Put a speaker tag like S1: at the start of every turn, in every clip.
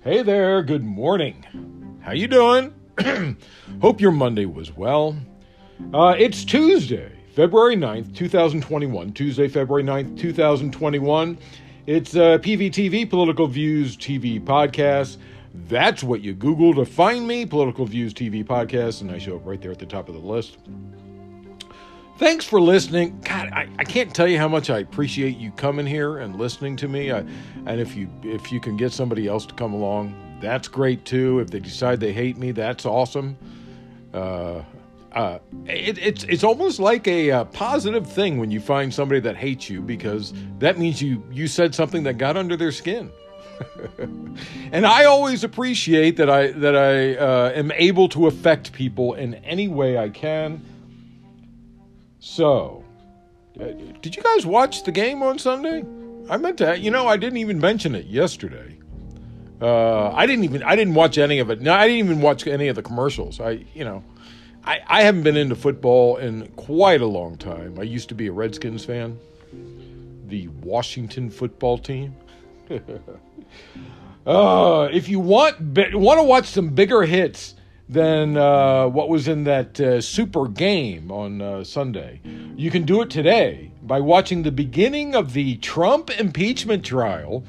S1: Hey there, good morning. How you doing? Hope your Monday was well. Uh, it's Tuesday, February 9th, 2021. Tuesday, February 9th, 2021. It's uh, PVTV, Political Views TV Podcast. That's what you Google to find me, Political Views TV Podcast, and I show up right there at the top of the list. Thanks for listening. God, I, I can't tell you how much I appreciate you coming here and listening to me. I, and if you if you can get somebody else to come along, that's great too. If they decide they hate me, that's awesome. Uh, uh, it, it's it's almost like a, uh, positive thing when you find somebody that hates you because that means you you said something that got under their skin. and I always appreciate that I that I uh, am able to affect people in any way I can so, uh, did you guys watch the game on Sunday? I meant to. You know, I didn't even mention it yesterday. Uh, I didn't even. I didn't watch any of it. No, I didn't even watch any of the commercials. I, you know, I, I haven't been into football in quite a long time. I used to be a Redskins fan. The Washington football team. uh, if you want want to watch some bigger hits than uh, what was in that uh, super game on uh, Sunday. You can do it today by watching the beginning of the Trump impeachment trial.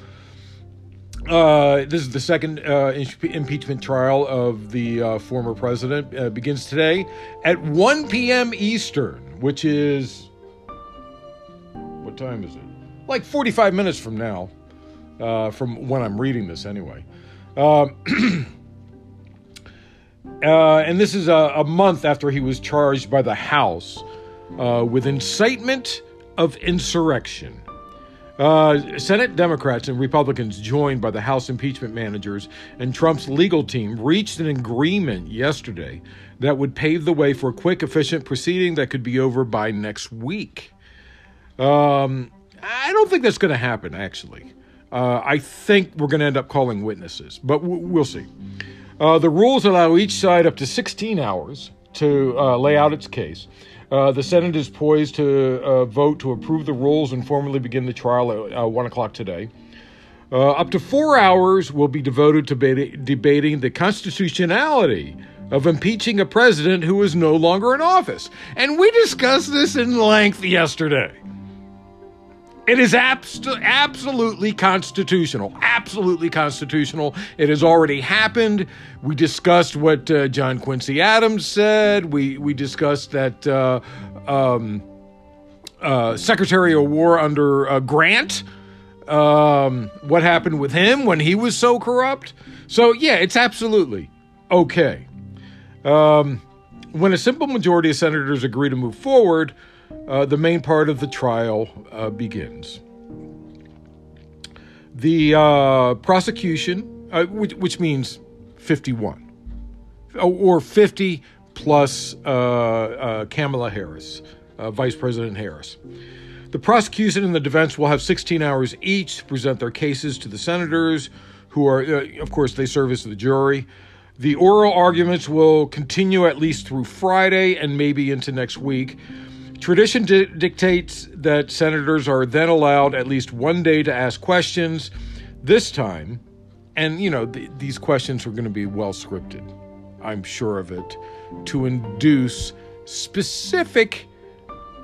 S1: Uh, this is the second uh, impeachment trial of the uh, former president. begins today at 1 p.m. Eastern, which is what time is it? Like 45 minutes from now, from when I'm reading this, anyway. Uh, and this is a, a, month after he was charged by the House uh, with incitement of insurrection. Uh, Senate Democrats and Republicans, joined by the House impeachment managers and Trump's legal team, reached an agreement yesterday that would pave the way for a quick, efficient proceeding that could be over by next week. Um, I don't think that's going to happen, actually. Uh, I think we're going to end up calling witnesses, but w- we'll see. Uh, the rules allow each side up to 16 hours to uh, lay out its case. Uh, the Senate is poised to uh, vote to approve the rules and formally begin the trial at uh, 1 o'clock today. Uh, up to four hours will be devoted to debating the constitutionality of impeaching a president who is no longer in office. And we discussed this in length yesterday. It is abs- absolutely constitutional. Absolutely constitutional. It has already happened. We discussed what uh, John Quincy Adams said. We we discussed that uh, um, uh, Secretary of War under uh, Grant. Um, what happened with him when he was so corrupt? So yeah, it's absolutely okay. Um, when a simple majority of senators agree to move forward uh, the main part of the trial uh, begins. The uh, prosecution, uh, which, which, means 51, or 50 plus uh, uh, Kamala Harris, Vice President Harris. The prosecution and the defense will have 16 hours each to present their cases to the senators, who are, of course, they serve as the jury. The oral arguments will continue at least through Friday and maybe into next week. Tradition di- dictates that senators are then allowed at least one day to ask questions. This time, and you know, th- these questions are going to be well scripted, I'm sure of it, to induce specific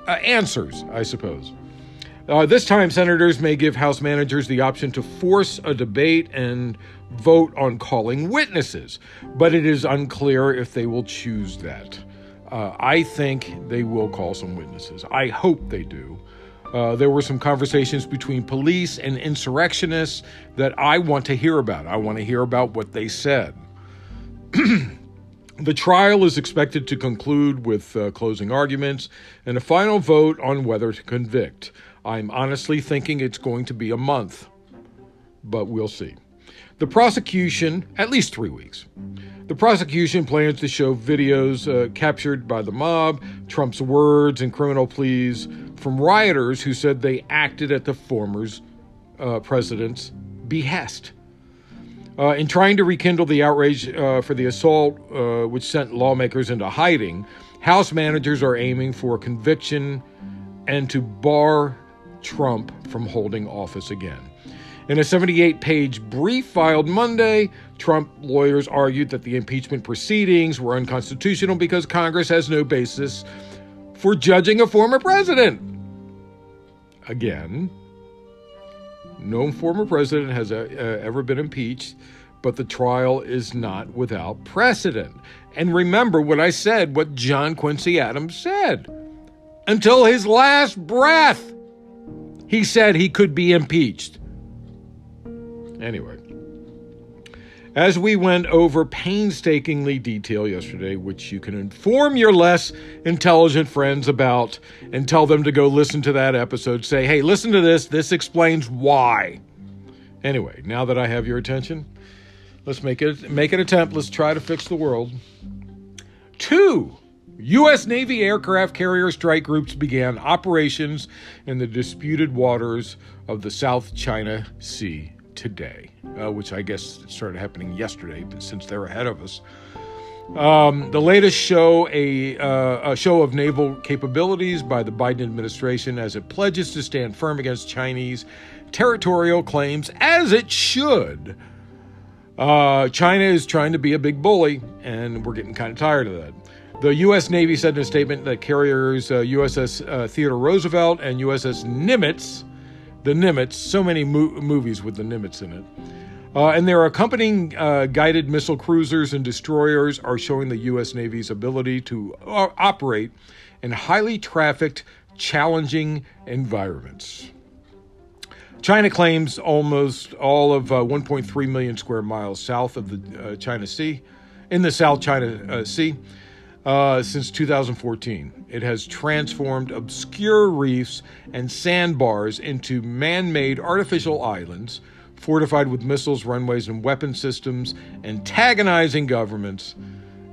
S1: uh, answers, I suppose. Uh, this time, senators may give House managers the option to force a debate and vote on calling witnesses, but it is unclear if they will choose that. Uh, I think they will call some witnesses. I hope they do. Uh, there were some conversations between police and insurrectionists that I want to hear about. I want to hear about what they said. the trial is expected to conclude with uh, closing arguments and a final vote on whether to convict. I'm honestly thinking it's going to be a month, but we'll see. The prosecution, at least three weeks. The prosecution plans to show videos uh, captured by the mob, Trump's words and criminal pleas from rioters who said they acted at the former uh, president's behest. Uh, in trying to rekindle the outrage uh, for the assault, uh, which sent lawmakers into hiding, House managers are aiming for conviction and to bar Trump from holding office again. In a 78 page brief filed Monday, Trump lawyers argued that the impeachment proceedings were unconstitutional because Congress has no basis for judging a former president. Again, no former president has uh, ever been impeached, but the trial is not without precedent. And remember what I said, what John Quincy Adams said. Until his last breath, he said he could be impeached. Anyway, as we went over painstakingly detail yesterday, which you can inform your less intelligent friends about and tell them to go listen to that episode, say, hey, listen to this, this explains why. Anyway, now that I have your attention, let's make it make an attempt. Let's try to fix the world. Two U.S. Navy aircraft carrier strike groups began operations in the disputed waters of the South China Sea today, uh, which I guess started happening yesterday, but since they're ahead of us. Um, the latest show a, uh, a show of naval capabilities by the Biden administration as it pledges to stand firm against Chinese territorial claims, as it should. Uh, China is trying to be a big bully, and we're getting kind of tired of that. The U.S. Navy said in a statement that carriers uh, USS uh, Theodore Roosevelt and USS Nimitz, the Nimitz, so many mo- movies with the Nimitz in it, uh, and their accompanying uh, guided missile cruisers and destroyers are showing the U.S. Navy's ability to uh, operate in highly trafficked, challenging environments. China claims almost all of uh, 1.3 million square miles south of the China Sea, in the South China Sea uh, since 2014. It has transformed obscure reefs and sandbars into man made artificial islands, fortified with missiles, runways, and weapon systems, antagonizing governments.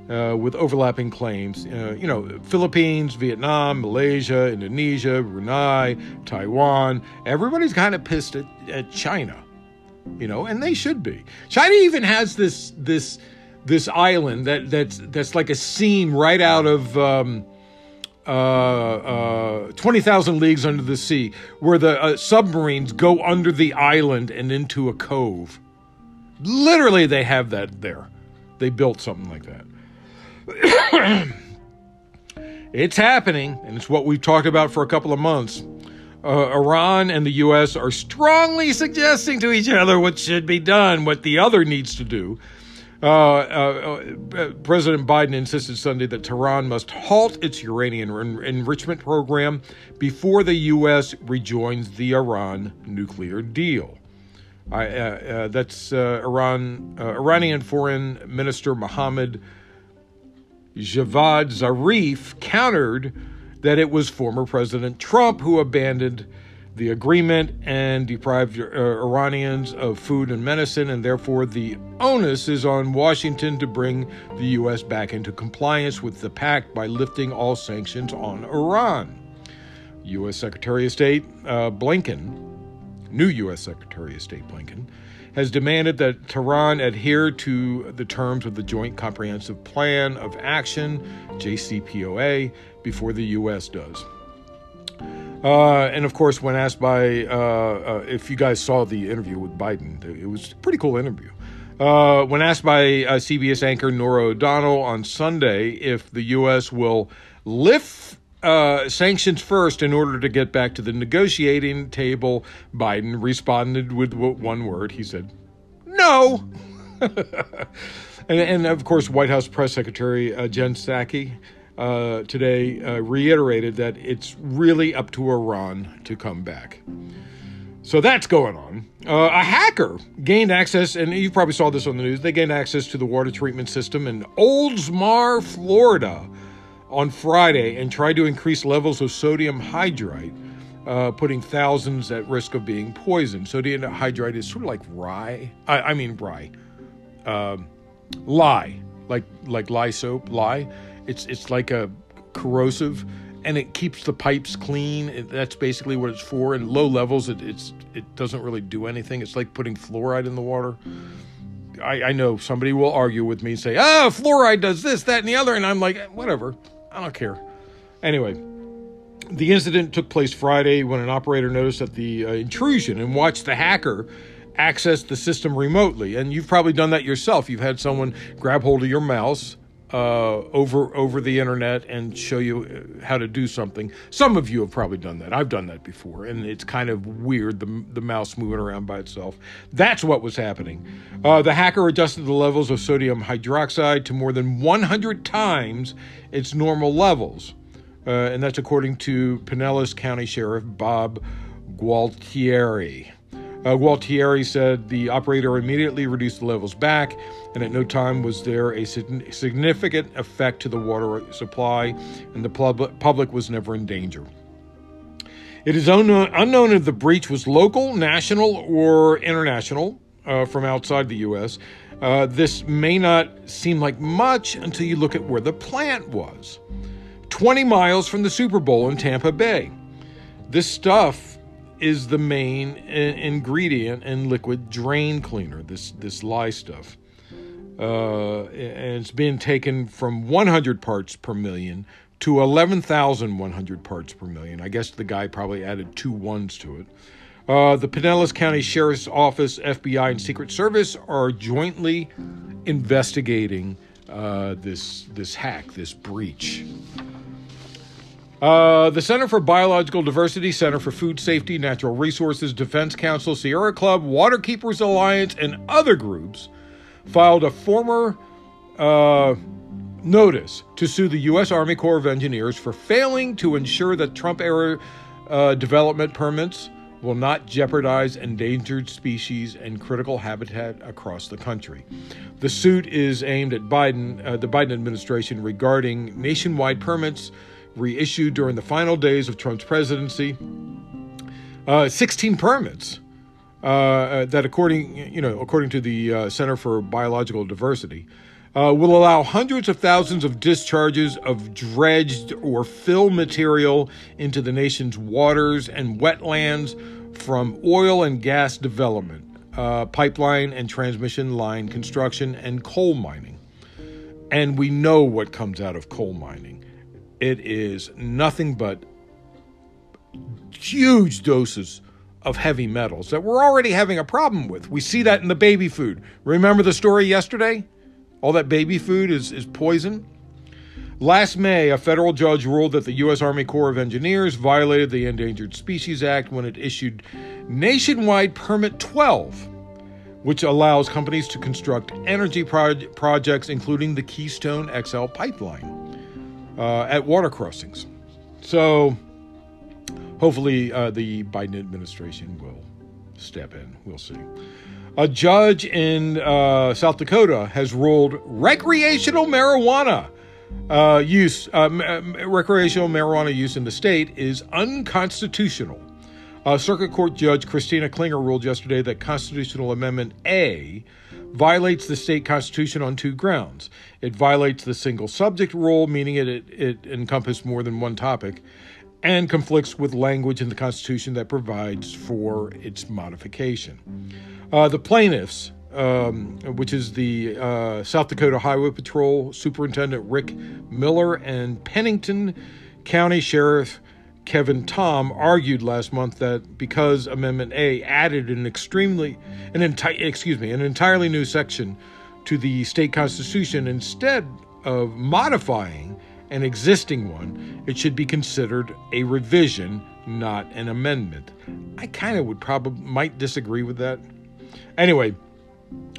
S1: Uh, with overlapping claims, uh, you know, Philippines, Vietnam, Malaysia, Indonesia, Brunei, Taiwan. Everybody's kind of pissed at, at China, you know, and they should be. China even has this this this island that that's that's like a scene right out of um, uh, uh, 20,000 Leagues Under the Sea, where the uh, submarines go under the island and into a cove. Literally, they have that there. They built something like that. it's happening, and it's what we've talked about for a couple of months. Uh, Iran and the U.S. are strongly suggesting to each other what should be done, what the other needs to do. Uh, uh, uh, President Biden insisted Sunday that Tehran must halt its uranium en- enrichment program before the U.S. rejoins the Iran nuclear deal. I, uh, uh, that's uh, Iran, Iranian Foreign Minister Mohammad Javad Zarif countered that it was former President Trump who abandoned the agreement and deprived uh, Iranians of food and medicine, and therefore the onus is on Washington to bring the U.S. back into compliance with the pact by lifting all sanctions on Iran. U.S. Secretary of State uh, Blinken, new U.S. Secretary of State Blinken, has demanded that Tehran adhere to the terms of the Joint Comprehensive Plan of Action, JCPOA, before the U.S. does. Uh, and of course, when asked by, uh, uh, if you guys saw the interview with Biden, it was a pretty cool interview. Uh, when asked by uh, CBS anchor Norah O'Donnell on Sunday if the U.S. will lift uh, sanctions first in order to get back to the negotiating table, Biden responded with one word. He said, no. and, and, of course, White House Press Secretary Jen Psaki uh, today uh, reiterated that it's really up to Iran to come back. So that's going on. Uh, a hacker gained access, and you probably saw this on the news. They gained access to the water treatment system in Oldsmar, Florida, on Friday, and tried to increase levels of sodium hydride, uh, putting thousands at risk of being poisoned. Sodium hydride is sort of like rye. I, I mean rye, um, lye, like like lye soap, lye. It's it's like a corrosive, and it keeps the pipes clean. It, that's basically what it's for. And low levels, it, it's it doesn't really do anything. It's like putting fluoride in the water. I, I know somebody will argue with me and say, "Ah, fluoride does this, that, and the other," and I'm like, "Whatever, I don't care." Anyway, the incident took place Friday when an operator noticed that the uh, intrusion and watched the hacker access the system remotely. And you've probably done that yourself. You've had someone grab hold of your mouse uh, over over the internet and show you uh, how to do something. Some of you have probably done that. I've done that before, and it's kind of weird the the mouse moving around by itself. That's what was happening. Uh, the hacker adjusted the levels of sodium hydroxide to more than 100 times its normal levels, uh, and that's according to Pinellas County Sheriff Bob Gualtieri. Uh, Gualtieri said the operator immediately reduced the levels back, and at no time was there a significant effect to the water supply, and the pub- public was never in danger. It is unknown, unknown if the breach was local, national, or international uh, from outside the U.S. Uh, this may not seem like much until you look at where the plant was 20 miles from the Super Bowl in Tampa Bay. This stuff is the main ingredient in liquid drain cleaner. This this lye stuff, uh, and it's been taken from 100 parts per million to 11,100 parts per million. I guess the guy probably added two ones to it. Uh, the Pinellas County Sheriff's Office, FBI, and Secret Service are jointly investigating uh, this this hack, this breach. Uh, the Center for Biological Diversity, Center for Food Safety, Natural Resources, Defense Council, Sierra Club, Waterkeepers Alliance, and other groups filed a former uh, notice to sue the U.S. Army Corps of Engineers for failing to ensure that Trump era uh, development permits will not jeopardize endangered species and critical habitat across the country. The suit is aimed at Biden, uh, the Biden administration regarding nationwide permits reissued during the final days of Trump's presidency. Uh, 16 permits uh, uh, that, according you know, according to the uh, Center for Biological Diversity, uh, will allow hundreds of thousands of discharges of dredged or fill material into the nation's waters and wetlands from oil and gas development, uh, pipeline and transmission line construction, and coal mining. And we know what comes out of coal mining. It is nothing but huge doses of heavy metals that we're already having a problem with. We see that in the baby food. Remember the story yesterday? All that baby food is, is poison. Last May, a federal judge ruled that the U.S. Army Corps of Engineers violated the Endangered Species Act when it issued Nationwide Permit 12, which allows companies to construct energy pro- projects, including the Keystone XL pipeline uh, at water crossings. So hopefully uh, the Biden administration will step in. We'll see. A judge in uh, South Dakota has ruled recreational marijuana uh, use, uh, recreational marijuana use in the state is unconstitutional. Uh, Circuit Court Judge Christina Klinger ruled yesterday that Constitutional Amendment A violates the state constitution on two grounds. It violates the single subject rule, meaning it, it, it encompasses more than one topic, and conflicts with language in the Constitution that provides for its modification. Uh, the plaintiffs, um, which is the uh, South Dakota Highway Patrol Superintendent Rick Miller and Pennington County Sheriff Kevin Thom argued last month that because Amendment A added an extremely an entire excuse me an entirely new section to the state constitution instead of modifying an existing one, it should be considered a revision, not an amendment. I kind of would probably might disagree with that. Anyway,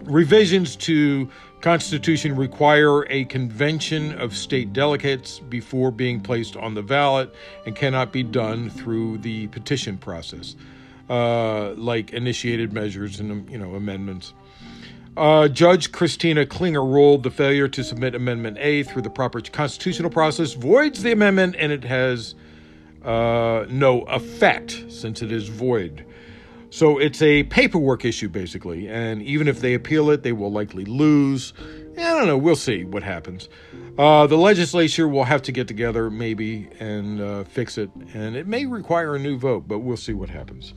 S1: revisions to Constitution require a convention of state delegates before being placed on the ballot and cannot be done through the petition process, uh, like initiated measures and you know amendments. Uh, Judge Christina Klinger ruled the failure to submit Amendment A through the proper constitutional process voids the amendment and it has uh, no effect since it is void. So it's a paperwork issue, basically. And even if they appeal it, they will likely lose. I don't know. We'll see what happens. Uh, the legislature will have to get together, maybe, and uh, fix it. And it may require a new vote, but we'll see what happens.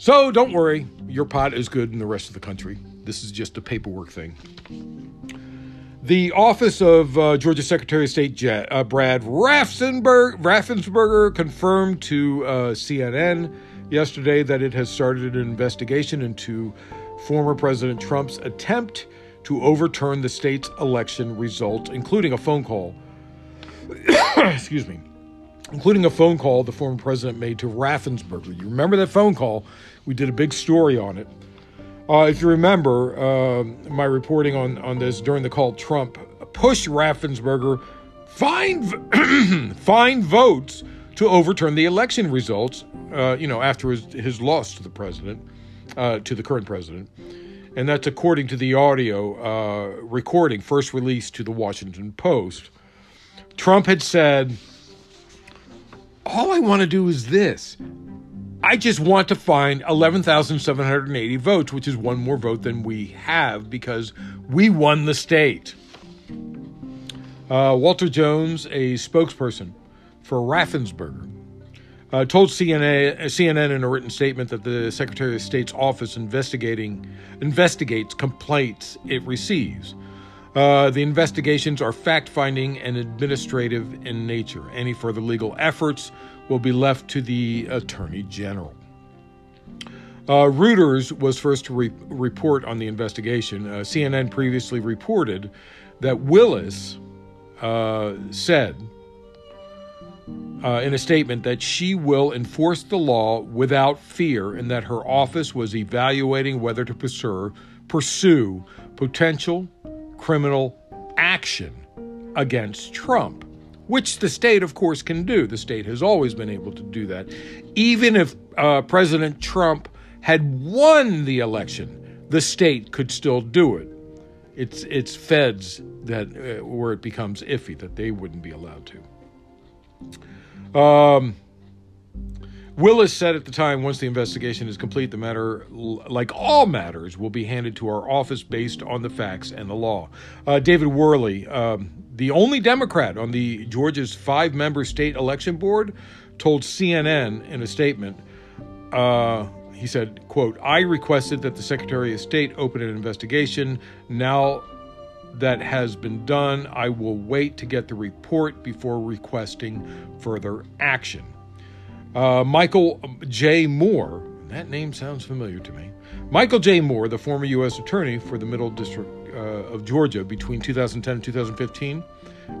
S1: So don't worry. Your pot is good in the rest of the country. This is just a paperwork thing. The office of uh, Georgia Secretary of State uh, Brad Raffensperger confirmed to uh, CNN yesterday that it has started an investigation into former President Trump's attempt to overturn the state's election results, including a phone call. excuse me. Including a phone call the former president made to Raffensperger. You remember that phone call? We did a big story on it. Uh, if you remember uh, my reporting on, on this during the call, Trump pushed Raffensperger find find votes to overturn the election results. Uh, you know, after his, his loss to the president, uh, to the current president, and that's according to the audio uh, recording first released to the Washington Post. Trump had said, "All I want to do is this." I just want to find 11,780 votes, which is one more vote than we have because we won the state. Uh, Walter Jones, a spokesperson for Raffensperger, uh, told CNN, in a written statement that the Secretary of State's office investigating investigates complaints it receives. Uh, the investigations are fact-finding and administrative in nature. Any further legal efforts will be left to the Attorney General. Uh, Reuters was first to re- report on the investigation. Uh, CNN previously reported that Willis, uh, said uh, in a statement that she will enforce the law without fear and that her office was evaluating whether to pursue, pursue potential criminal action against Trump, which the state, of course, can do. The state has always been able to do that. Even if uh, President Trump had won the election, the state could still do it. It's it's feds that uh, where it becomes iffy that they wouldn't be allowed to. Um, Willis said at the time, once the investigation is complete, the matter, like all matters, will be handed to our office based on the facts and the law. Uh, David Worley, um, the only Democrat on the Georgia's five-member state election board, told CNN in a statement. Uh, he said, quote, I requested that the Secretary of State open an investigation. Now that has been done, I will wait to get the report before requesting further action. Uh, Michael J. Moore, that name sounds familiar to me. Michael J. Moore, the former U.S. Attorney for the Middle District uh, of Georgia between 2010 and 2015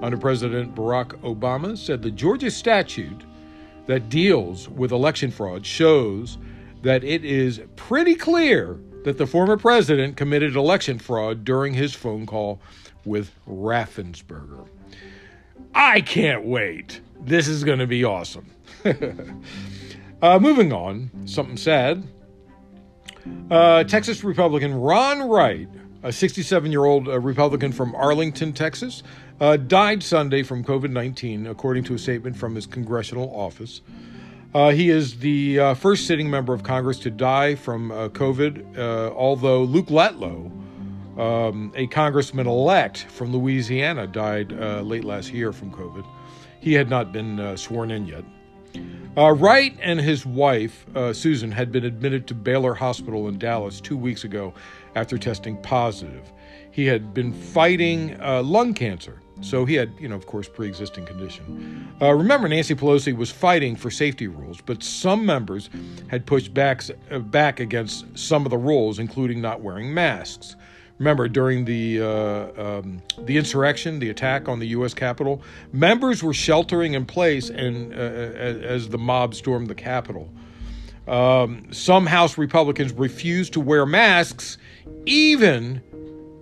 S1: under President Barack Obama, said the Georgia statute that deals with election fraud shows that it is pretty clear that the former president committed election fraud during his phone call with Raffensperger. I can't wait. This is going to be awesome. uh, moving on, something sad. Uh, Texas Republican Ron Wright, a 67 year old uh, Republican from Arlington, Texas, uh, died Sunday from COVID 19, according to a statement from his congressional office. Uh, he is the uh, first sitting member of Congress to die from uh, COVID, uh, although Luke Letlow, um, a congressman elect from Louisiana, died uh, late last year from COVID. He had not been uh, sworn in yet. Wright and his wife, Susan, had been admitted to Baylor Hospital in Dallas two weeks ago after testing positive. He had been fighting lung cancer so he had, you know, of course, pre-existing condition. Uh, remember, Nancy Pelosi was fighting for safety rules, but some members had pushed back uh, back against some of the rules, including not wearing masks. Remember, during the uh, um, the insurrection, the attack on the U.S. Capitol, members were sheltering in place, and uh, as the mob stormed the Capitol. Um, some House Republicans refused to wear masks, even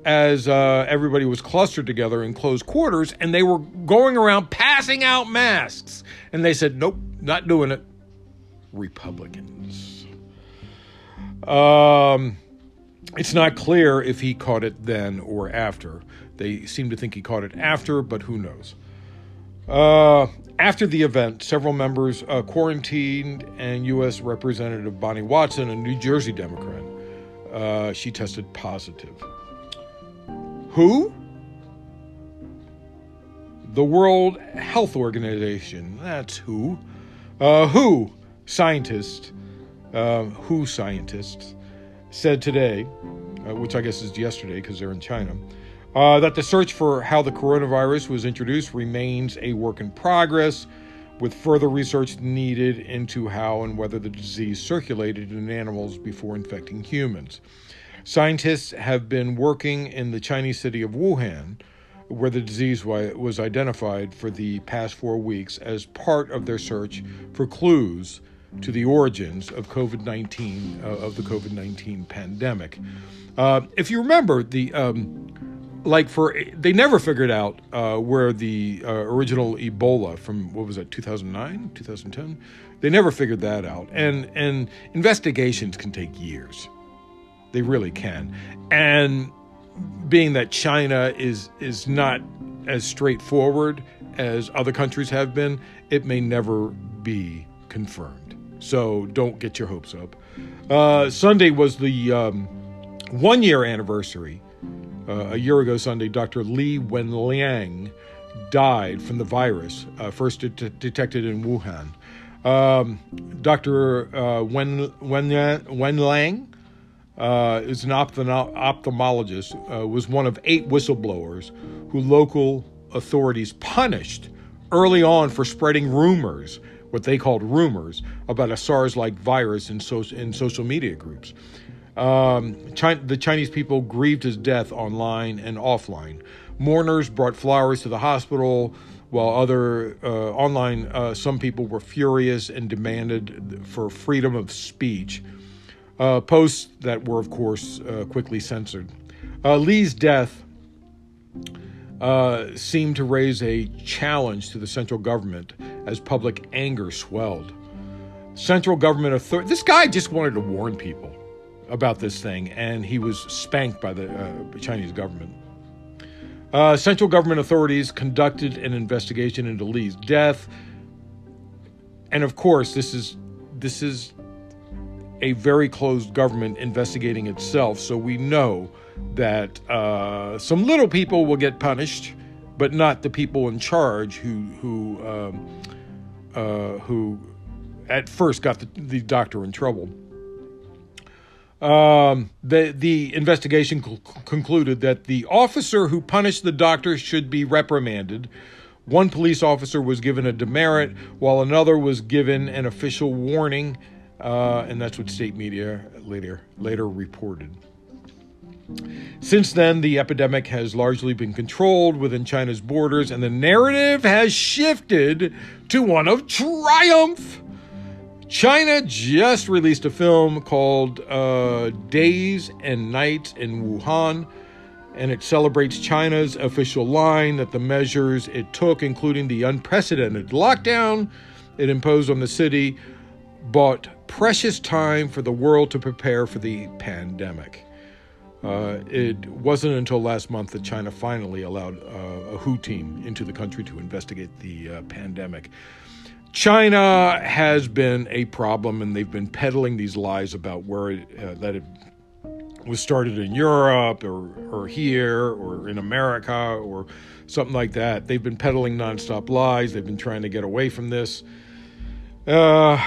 S1: as uh, everybody was clustered together in closed quarters and they were going around passing out masks. And they said, nope, not doing it. Republicans. Um, it's not clear if he caught it then or after. They seem to think he caught it after, but who knows? Uh, after the event, several members uh, quarantined, and U.S. Representative Bonnie Watson, a New Jersey Democrat, uh, she tested positive. Who? The World Health Organization. That's who. Uh, who scientists, uh, who scientists said today, uh, which I guess is yesterday because they're in China, uh, that the search for how the coronavirus was introduced remains a work in progress. with further research needed into how and whether the disease circulated in animals before infecting humans. Scientists have been working in the Chinese city of Wuhan, where the disease was identified for the past four weeks, as part of their search for clues to the origins of COVID 19, uh, of the COVID 19 pandemic. Uh, if you remember, the um, like for they never figured out uh, where the uh, original Ebola from what was that 2009 2010 they never figured that out. And and investigations can take years. They really can. And being that China is is not as straightforward as other countries have been it may never be confirmed so don't get your hopes up uh, Sunday was the um, one year anniversary uh, a year ago Sunday, Dr. Li Wenliang died from the virus, uh, first de- detected in Wuhan. Um, Dr. Uh, Wen, Wen, Wenliang uh, is an ophthalmo- ophthalmologist, uh, was one of eight whistleblowers who local authorities punished early on for spreading rumors, what they called rumors, about a SARS like virus in, so- in social media groups. Um, China, the Chinese people grieved his death online and offline. Mourners brought flowers to the hospital, while other uh, online, uh, some people were furious and demanded for freedom of speech. Uh, posts that were, of course, uh, quickly censored. Uh, Li's death uh, seemed to raise a challenge to the central government as public anger swelled. Central government authority. This guy just wanted to warn people about this thing, and he was spanked by the uh, Chinese government. Uh, central government authorities conducted an investigation into Li's death, and of course, this is this is a very closed government investigating itself. So we know that uh, some little people will get punished, but not the people in charge who who um, uh, who at first got the, the doctor in trouble. Um, the the investigation cl- concluded that the officer who punished the doctor should be reprimanded. One police officer was given a demerit, while another was given an official warning, uh, and that's what state media later later reported. Since then, the epidemic has largely been controlled within China's borders, and the narrative has shifted to one of triumph. China just released a film called uh, Days and Nights in Wuhan, and it celebrates China's official line that the measures it took, including the unprecedented lockdown it imposed on the city, bought precious time for the world to prepare for the pandemic. Uh, it wasn't until last month that China finally allowed uh, a WHO team into the country to investigate the uh, pandemic. China has been a problem, and they've been peddling these lies about where it, uh, that it was started in Europe or, or here or in America or something like that. They've been peddling nonstop lies. They've been trying to get away from this. Uh,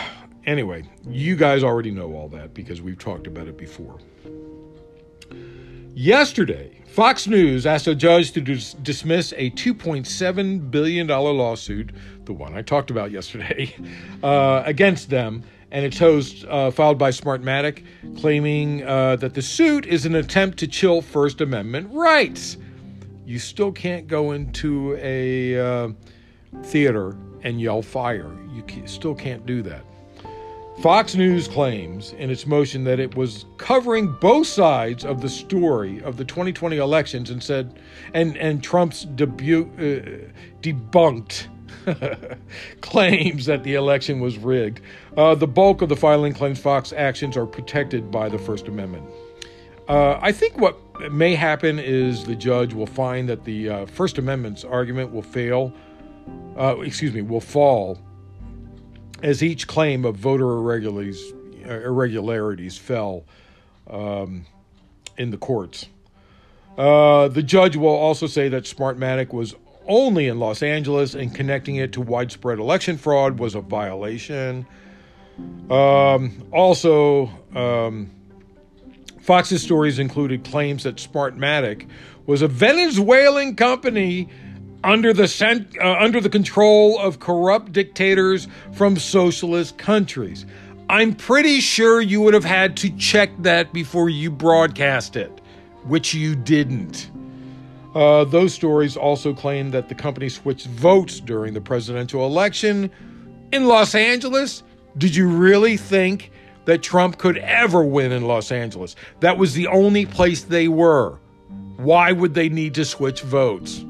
S1: anyway, you guys already know all that because we've talked about it before. Yesterday, Fox News asked a judge to dis- dismiss a $2.7 billion lawsuit, the one I talked about yesterday, uh, against them and its host uh, filed by Smartmatic, claiming uh, that the suit is an attempt to chill First Amendment rights. You still can't go into a uh, theater and yell fire. You still can't do that. Fox News claims in its motion that it was covering both sides of the story of the 2020 elections and said, and, and Trump's debut, uh, debunked claims that the election was rigged. Uh, the bulk of the filing claims Fox actions are protected by the First Amendment. Uh, I think what may happen is the judge will find that the uh, First Amendment's argument will fail, uh, excuse me, will fall as each claim of voter irregularities, irregularities fell um, in the courts. Uh, the judge will also say that Smartmatic was only in Los Angeles and connecting it to widespread election fraud was a violation. Um, also, um, Fox's stories included claims that Smartmatic was a Venezuelan company under the cent- uh, under the control of corrupt dictators from socialist countries. I'm pretty sure you would have had to check that before you broadcast it, which you didn't. Uh, those stories also claim that the company switched votes during the presidential election in Los Angeles. Did you really think that Trump could ever win in Los Angeles? That was the only place they were. Why would they need to switch votes?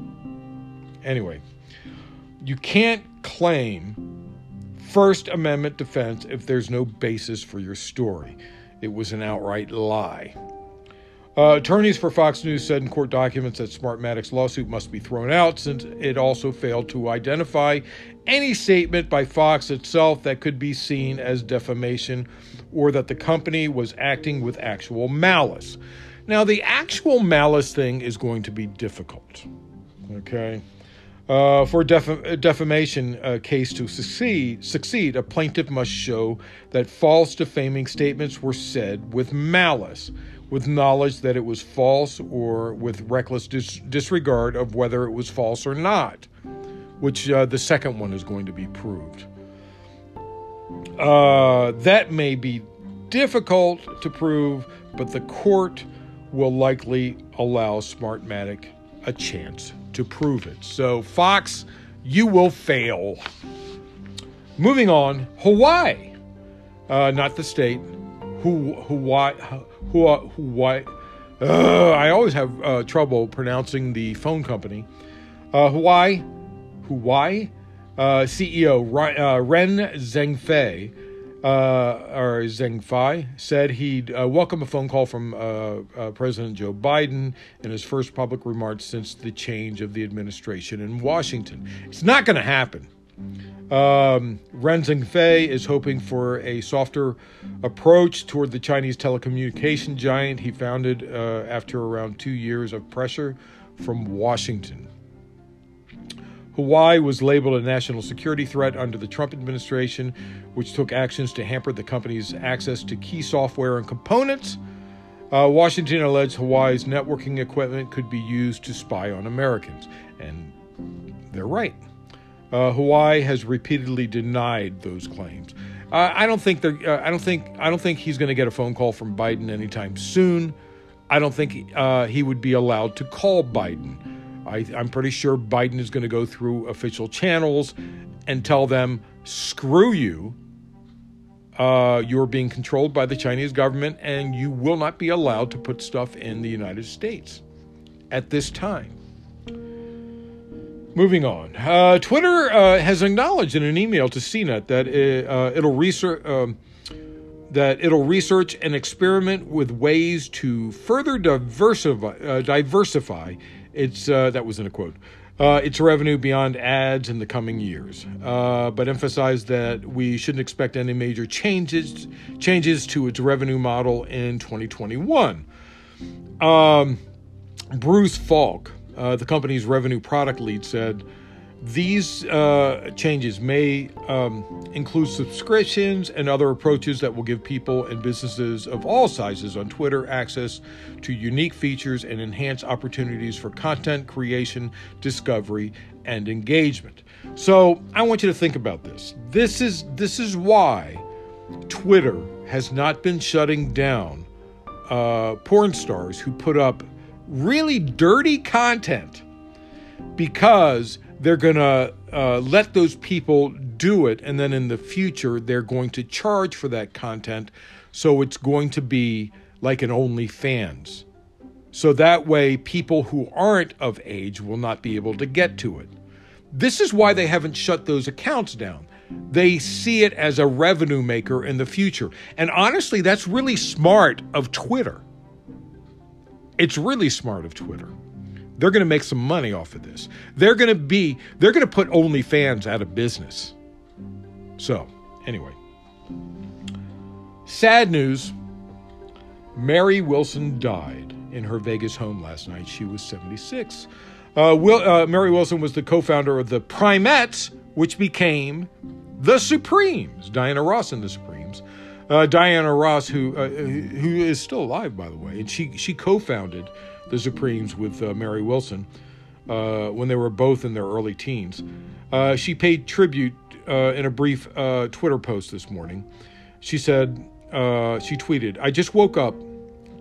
S1: Anyway, you can't claim First Amendment defense if there's no basis for your story. It was an outright lie. Uh, attorneys for Fox News said in court documents that Smartmatic's lawsuit must be thrown out since it also failed to identify any statement by Fox itself that could be seen as defamation or that the company was acting with actual malice. Now, the actual malice thing is going to be difficult. Okay? Uh, for a def- defamation uh, case to succeed, succeed, a plaintiff must show that false defaming statements were said with malice, with knowledge that it was false, or with reckless dis- disregard of whether it was false or not, which uh, the second one is going to be proved. Uh, that may be difficult to prove, but the court will likely allow Smartmatic a chance to prove it. So, Fox, you will fail. Moving on, Hawaii, uh, not the state. Who, Hawaii, Hawaii, Hawaii. Uh, I always have uh, trouble pronouncing the phone company. Uh, Hawaii, Hawaii, uh, CEO uh, Ren Zhengfei uh, or Zheng Fei, said he'd uh, welcome a phone call from uh, uh, President Joe Biden in his first public remarks since the change of the administration in Washington. It's not going to happen. Um, Ren Zhengfei is hoping for a softer approach toward the Chinese telecommunication giant he founded uh, after around two years of pressure from Washington. Hawaii was labeled a national security threat under the Trump administration, which took actions to hamper the company's access to key software and components. Uh, Washington alleged Hawaii's networking equipment could be used to spy on Americans, and they're right. Uh, Hawaii has repeatedly denied those claims. Uh, I don't think they're, uh, I don't think I don't think he's going to get a phone call from Biden anytime soon. I don't think uh, he would be allowed to call Biden. I, I'm pretty sure Biden is going to go through official channels and tell them, screw you. Uh, you're being controlled by the Chinese government, and you will not be allowed to put stuff in the United States at this time. Moving on, uh, Twitter uh, has acknowledged in an email to CNET that it, uh, it'll research um, that it'll research and experiment with ways to further diversify, uh, diversify it's uh, that wasn't a quote. Uh, its revenue beyond ads in the coming years, uh, but emphasized that we shouldn't expect any major changes changes to its revenue model in 2021. Um, Bruce Falk, uh, the company's revenue product lead, said these uh, changes may um, include subscriptions and other approaches that will give people and businesses of all sizes on Twitter access to unique features and enhance opportunities for content creation, discovery, and engagement. So I want you to think about this. This is this is why Twitter has not been shutting down uh, porn stars who put up really dirty content because they're going to uh, let those people do it, and then in the future, they're going to charge for that content. So it's going to be like an OnlyFans. So that way, people who aren't of age will not be able to get to it. This is why they haven't shut those accounts down. They see it as a revenue maker in the future. And honestly, that's really smart of Twitter. It's really smart of Twitter. They're going to make some money off of this. They're going to be, they're going to put OnlyFans out of business. So, anyway, sad news Mary Wilson died in her Vegas home last night. She was 76. Uh, Will, uh, Mary Wilson was the co founder of the Primettes, which became the Supremes, Diana Ross and the Supremes. Uh, Diana Ross, who uh, who is still alive, by the way, and she she co-founded the Supremes with uh, Mary Wilson. uh, when they were both in their early teens. Uh, she paid tribute uh, in a brief Twitter post this morning. She said, she tweeted, I just woke up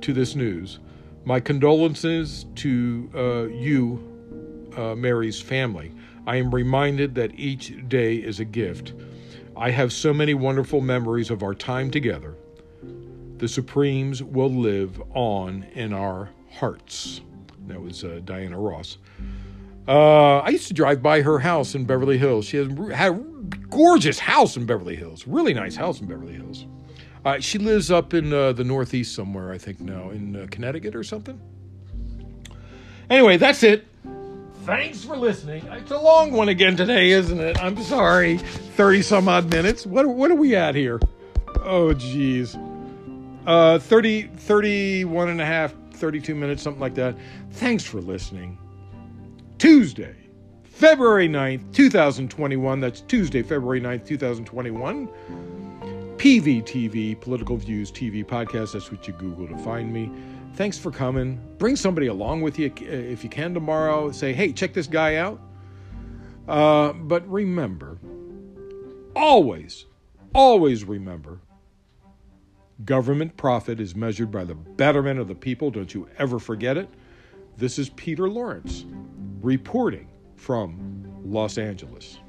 S1: to this news. My condolences to you, Mary's family. I am reminded that each day is a gift. I have so many wonderful memories of our time together. The Supremes will live on in our hearts. That was uh, Diana Ross. Uh, I used to drive by her house in Beverly Hills. She has had a gorgeous house in Beverly Hills, really nice house in Beverly Hills. Uh, she lives up in uh, the Northeast somewhere, I think now, in uh, Connecticut or something. Anyway, that's it. Thanks for listening. It's a long one again today, isn't it? I'm sorry. 30 some odd minutes. What, what are we at here? Oh, geez. Uh, 30, 31 and a half, 32 minutes, something like that. Thanks for listening. Tuesday, February 9th, 2021. That's Tuesday, February 9th, 2021. PVTV, Political Views TV Podcast. That's what you Google to find me. Thanks for coming. Bring somebody along with you uh, if you can tomorrow. Say, hey, check this guy out. Uh, but remember, always, always remember government profit is measured by the betterment of the people. Don't you ever forget it. This is Peter Lawrence reporting from Los Angeles.